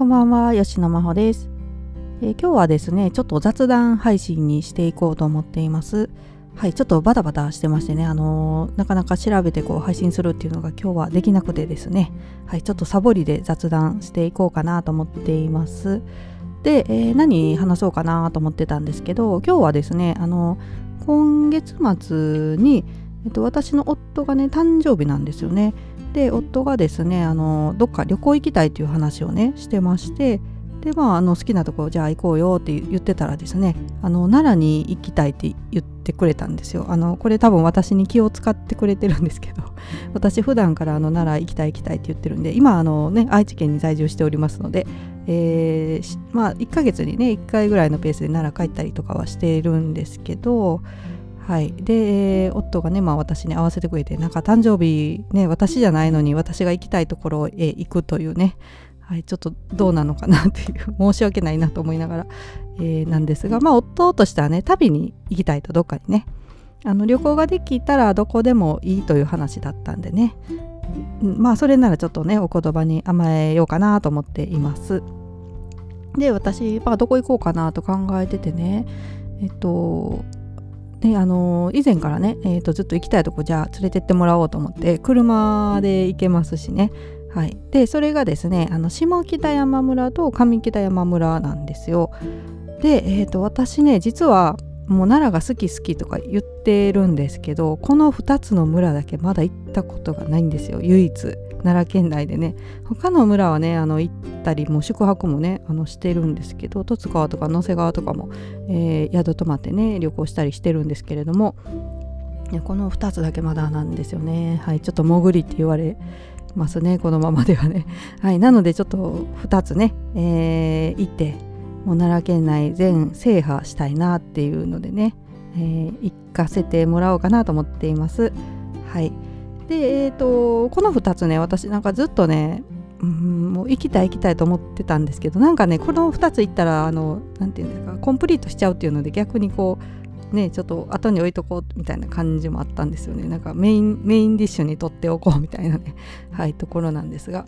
こんばんは、吉野真帆です、えー、今日はですね、ちょっと雑談配信にしていこうと思っています。はい、ちょっとバタバタしてましてね、あのー、なかなか調べてこう配信するっていうのが今日はできなくてですね、はい、ちょっとサボりで雑談していこうかなと思っています。で、えー、何話そうかなと思ってたんですけど、今日はですね、あの今月末に、えっと、私の夫がね、誕生日なんですよね。で夫がですねあのどっか旅行行きたいという話をねしてましてでまああの好きなとこじゃあ行こうよって言ってたらですねあの奈良に行きたいって言ってくれたんですよあのこれ多分私に気を使ってくれてるんですけど 私普段からあの奈良行きたい行きたいって言ってるんで今あのね愛知県に在住しておりますので、えー、まあ1ヶ月にね1回ぐらいのペースで奈良帰ったりとかはしているんですけどはい、でえー夫がね、まあ、私に会わせてくれてなんか誕生日ね私じゃないのに私が行きたいところへ行くというね、はい、ちょっとどうなのかなっていう 申し訳ないなと思いながら、えー、なんですが、まあ、夫としてはね旅に行きたいとどっかにねあの旅行ができたらどこでもいいという話だったんでね。まあそれならちょっとねお言葉に甘えようかなと思っています。で私、まあ、どこ行こうかなと考えててねえっとであの以前からね、えーと、ずっと行きたいとこじゃあ連れてってもらおうと思って車で行けますしねはい、でそれがですねあの下北山村と上北山村なんですよ。で、えーと、私ね実はもう奈良が好き好きとか言ってるんですけどこの2つの村だけまだ行ったことがないんですよ唯一。奈良県内でね他の村はねあの行ったりも宿泊もねあのしてるんですけど十津川とか野瀬川とかも、えー、宿泊まってね旅行したりしてるんですけれどもこの2つだけまだなんですよね。はいちょっと潜りって言われますねこのままではね。はいなのでちょっと2つね、えー、行ってもう奈良県内全制覇したいなっていうのでね、えー、行かせてもらおうかなと思っています。はい。で、えーと、この2つね私なんかずっとね、うん、もう行きたい行きたいと思ってたんですけどなんかねこの2つ行ったらあの何て言うんですかコンプリートしちゃうっていうので逆にこうねちょっと後に置いとこうみたいな感じもあったんですよねなんかメインメインディッシュにとっておこうみたいなね はいところなんですが。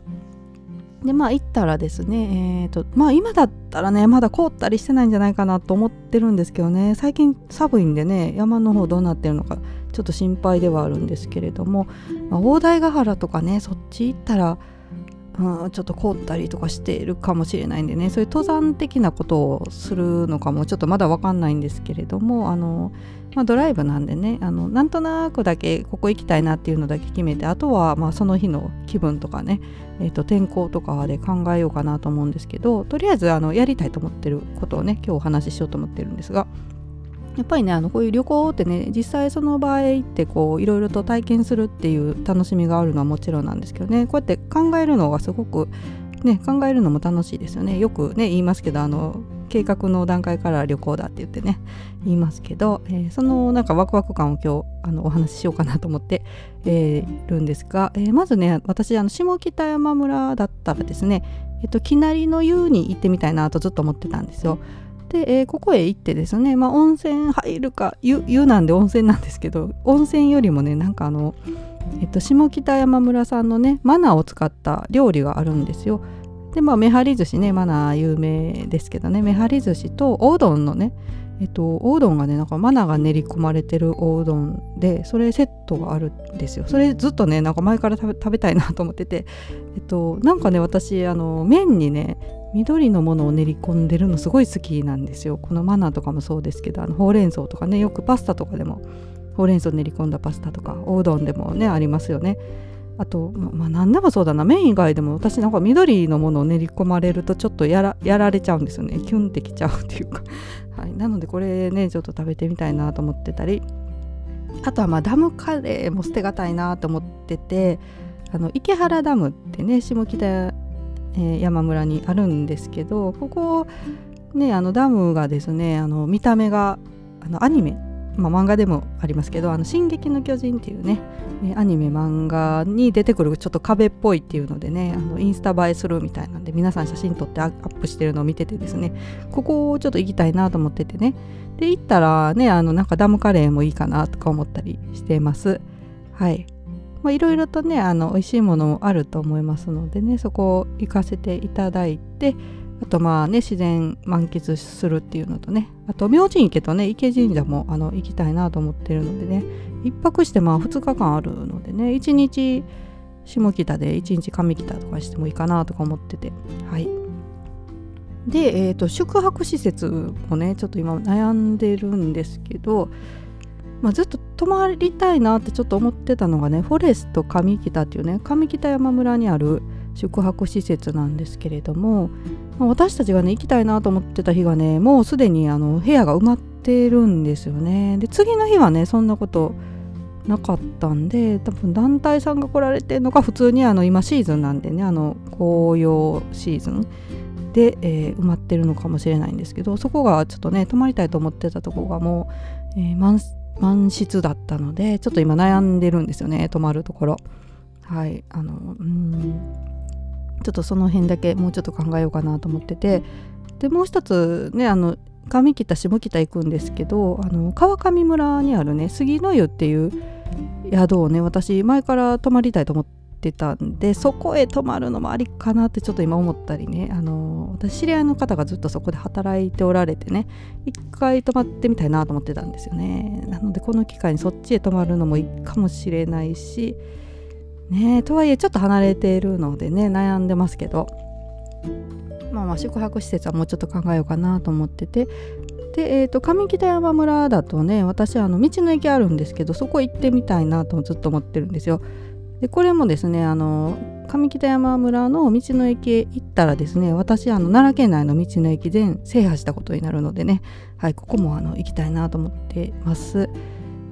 でまあ行ったらですねえーとまあ今だったらねまだ凍ったりしてないんじゃないかなと思ってるんですけどね最近寒いんでね山の方どうなってるのかちょっと心配ではあるんですけれども、まあ、大台ヶ原とかねそっち行ったら、うん、ちょっと凍ったりとかしているかもしれないんでねそういう登山的なことをするのかもちょっとまだ分かんないんですけれどもあの、まあ、ドライブなんでねあのなんとなくだけここ行きたいなっていうのだけ決めてあとはまあその日の気分とかね、えー、と天候とかで考えようかなと思うんですけどとりあえずあのやりたいと思ってることをね今日お話ししようと思ってるんですが。やっぱりねあのこういう旅行ってね実際その場合ってこういろいろと体験するっていう楽しみがあるのはもちろんなんですけどねこうやって考えるのがすごくね考えるのも楽しいですよねよくね言いますけどあの計画の段階から旅行だって言ってね言いますけど、えー、そのなんかワクワク感を今日あのお話ししようかなと思って、えー、るんですが、えー、まずね私あの下北山村だったらですねえっと、きなりの湯に行ってみたいなとずっと思ってたんですよ。で、えー、ここへ行ってですね、まあ、温泉入るか湯湯なんで温泉なんですけど温泉よりもねなんかあの、えっと、下北山村さんのねマナーを使った料理があるんですよ。でまあめはり寿司ねマナー有名ですけどねめはり寿司とおうどんのねえっと、おうどんがねなんかマナーが練り込まれてるおうどんでそれセットがあるんですよそれずっとねなんか前から食べ食べたいなと思っててえっとなんかね私あの麺にね緑のものを練り込んでるのすごい好きなんですよ。このマナーとかもそうですけどあのほうれん草とかねよくパスタとかでもほうれん草練り込んだパスタとかおうどんでもねありますよね。あとまあ何でもそうだな。麺以外でも私なんか緑のものを練り込まれるとちょっとやらやられちゃうんですよね。キュンってきちゃうっていうか。はい、なのでこれねちょっと食べてみたいなと思ってたり。あとはまあダムカレーも捨てがたいなと思っててあの池原ダムってね下北え、山村にあるんですけどここねあのダムがですねあの見た目があのアニメ、まあ、漫画でもありますけど「あの進撃の巨人」っていうね、え、アニメ漫画に出てくるちょっと壁っぽいっていうのでねあのインスタ映えするみたいなんで皆さん写真撮ってアップしてるのを見ててですねここをちょっと行きたいなと思っててねで行ったらねあのなんかダムカレーもいいかなとか思ったりしてます。はい。いろいろとねあの美味しいものもあると思いますのでねそこを行かせていただいてあとまあね自然満喫するっていうのとねあと明神池とね池神社もあの行きたいなと思ってるのでね1泊してまあ2日間あるのでね1日下北で1日上北とかしてもいいかなとか思っててはい。で、えーと、宿泊施設もねちょっと今悩んでるんですけど、まあ、ずっと泊まりたいなってちょっと思ってたのがねフォレスト上北っていうね上北山村にある宿泊施設なんですけれども、まあ、私たちがね行きたいなと思ってた日がねもうすでにあの部屋が埋まってるんですよね。で次の日はねそんなことなかったんで多分団体さんが来られてるのか普通にあの今シーズンなんでねあの紅葉シーズンで、えー、埋まってるのかもしれないんですけどそこがちょっとね泊まりたいと思ってたとこがもう、えー、満満室だったのでちょっと今悩んでるんですよね泊まるところ。はいあのうん。ちょっとその辺だけもうちょっと考えようかなと思ってて。でもう一つねあの上北下北行くんですけどあの川上村にあるね杉の湯っていう宿をね私前から泊まりたいと思ってたんでそこへ泊まるのもありかなってちょっと今思ったりね。あの私知り合いの方がずっとそこで働いておられてね一回泊まってみたいなと思ってたんですよね。なのでこの機会にそっちへ泊まるのもいいかもしれないしねとはいえちょっと離れているのでね悩んでますけど。まあまあ宿泊施設はもうちょっと考えようかなと思ってて。で、えーと、上北山村だとね私あの道の駅あるんですけどそこ行ってみたいなとずっと思ってるんですよ。でこれもですねあの上北山村の道の駅へ行ったらですね私あの奈良県内の道の駅全制覇したことになるのでねはいここもあの行きたいなと思ってます。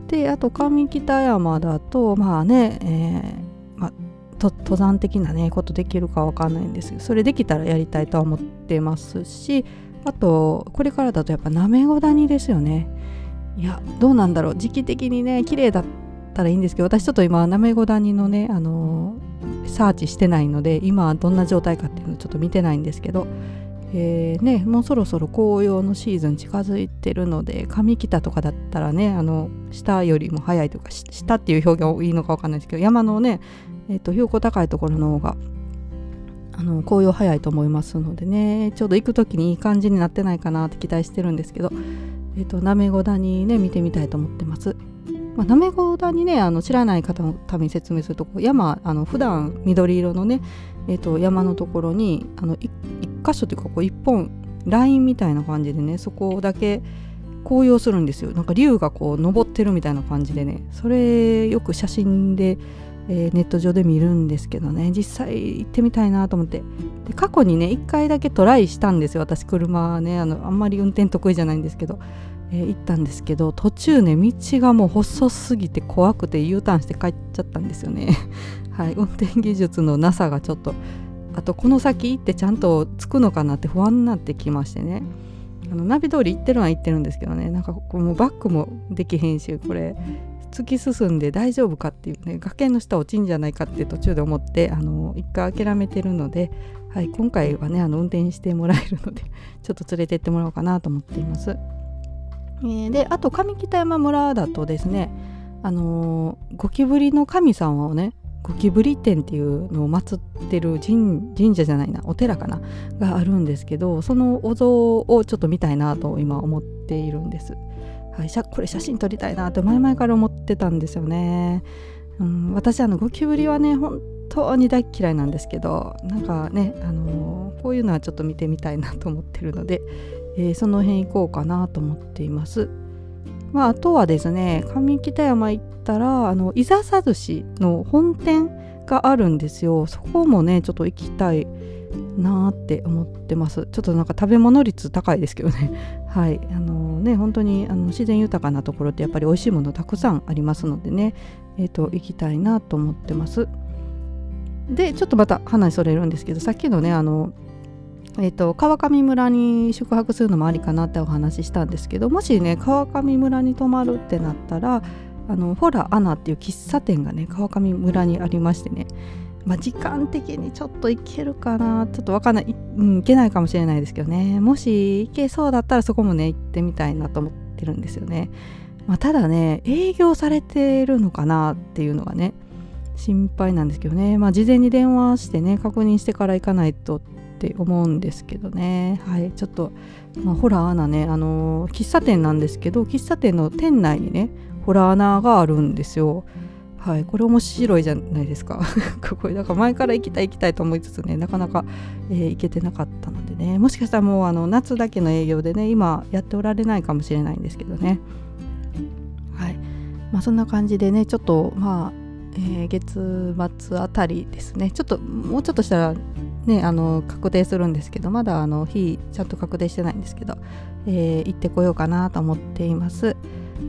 であと上北山だとまあね、えーまあ、登山的なねことできるかわかんないんですけどそれできたらやりたいとは思ってますしあとこれからだとやっぱなめご谷ですよねいやどうなんだろう時期的にね綺麗だったらいいんですけど私ちょっと今なめご谷のねあのー、サーチしてないので今どんな状態かっていうのをちょっと見てないんですけどえーね、もうそろそろ紅葉のシーズン近づいてるので上北とかだったらねあの下よりも早いというか下っていう表現いいのか分かんないですけど山のね、えーと、標高高いところの方があの紅葉早いと思いますのでねちょうど行く時にいい感じになってないかなって期待してるんですけど、えーと、なめご谷ね見てみたいと思ってます。まあ、なめご谷ねあの知らない方のために説明すると山あの普段緑色のね、えーと、山のところにあの一箇所というかこう一本ラインみたいな感じでねそこだけ紅葉するんですよ。なんか竜がこう登ってるみたいな感じでね。それよく写真で、えー、ネット上で見るんですけどね。実際行ってみたいなと思って。で過去にね1回だけトライしたんですよ私。車ねあのあんまり運転得意じゃないんですけど、えー、行ったんですけど途中ね道がもう細すぎて怖くて U ターンして帰っちゃったんですよね はい運転技術のなさがちょっとあとこの先行ってちゃんと着くのかなって不安になってきましてねあのナビ通り行ってるのは行ってるんですけどねなんかこうもうバックもできへんしこれ突き進んで大丈夫かっていうね崖の下落ちんじゃないかって途中で思ってあの一回諦めてるので、はい、今回はねあの運転してもらえるのでちょっと連れてってもらおうかなと思っています。えー、であと上北山村だとですねあのー、ゴキブリの神様をねゴキブリ店っていうのを祀ってる神社じゃないなお寺かながあるんですけどそのお像をちょっと見たいなと今思っているんです。はい、これ写真撮りたいなって前々から思ってたんですよね。うん、私あのゴキブリはね本当に大嫌いなんですけどなんかね、あのー、こういうのはちょっと見てみたいなと思ってるので、えー、その辺行こうかなと思っています。まあ、あとはですね上北山行ったらあの伊佐寿司の本店があるんですよ。そこもねちょっと行きたいなって思ってます。ちょっとなんか食べ物率高いですけどね。はい。あのね本当にあの自然豊かなところってやっぱり美味しいものたくさんありますのでね。えっ、ー、と行きたいなと思ってます。でちょっとまた話それるんですけどさっきのねあのえーと、川上村に宿泊するのもありかなってお話ししたんですけどもしね川上村に泊まるってなったらあのホラアナっていう喫茶店がね川上村にありましてね、まあ、時間的にちょっと行けるかなちょっとわかんない、うん、行けないかもしれないですけどねもし行けそうだったらそこもね行ってみたいなと思ってるんですよね、まあ、ただね営業されてるのかなっていうのがね心配なんですけどね。まあ事前に電話してね確認してから行かないとって思うんですけどね。はい。ちょっと、まあ、ホラー穴ねあのー、喫茶店なんですけど喫茶店の店内にねホラー穴があるんですよ。はい、これ面白いじゃないですか。これだか前から行きたい行きたいと思いつつねなかなか、えー、行けてなかったのでね。もしかしたらもうあの夏だけの営業でね今やっておられないかもしれないんですけどね。はい。まあ、そんな感じでねちょっとまあ、えー、月末あたりですね。ちょっともうちょっとしたらねあの確定するんですけどまだあの日ちゃんと確定してないんですけど、えー、行ってこようかなと思っています。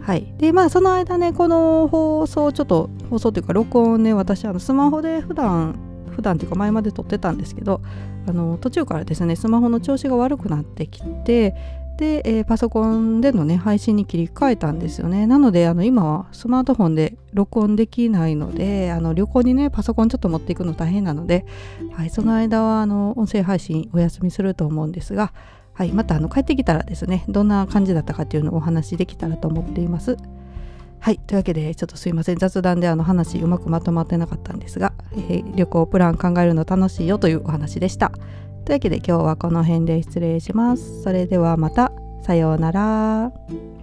はい、でまあその間ねこの放送ちょっと放送というか録音ね私あのスマホで普段普段というか前まで撮ってたんですけどあの途中からですねスマホの調子が悪くなってきてで、えー、パソコンでのね配信に切り替えたんですよねなのであの今はスマートフォンで録音できないのであの旅行にねパソコンちょっと持っていくの大変なので、はい、その間はあの音声配信お休みすると思うんですがはい、またあの帰ってきたらですねどんな感じだったかっていうのをお話しできたらと思っています。はいというわけでちょっとすいません雑談であの話うまくまとまってなかったんですが、えー、旅行プラン考えるの楽しいよというお話でした。というわけで今日はこの辺で失礼します。それではまたさようなら。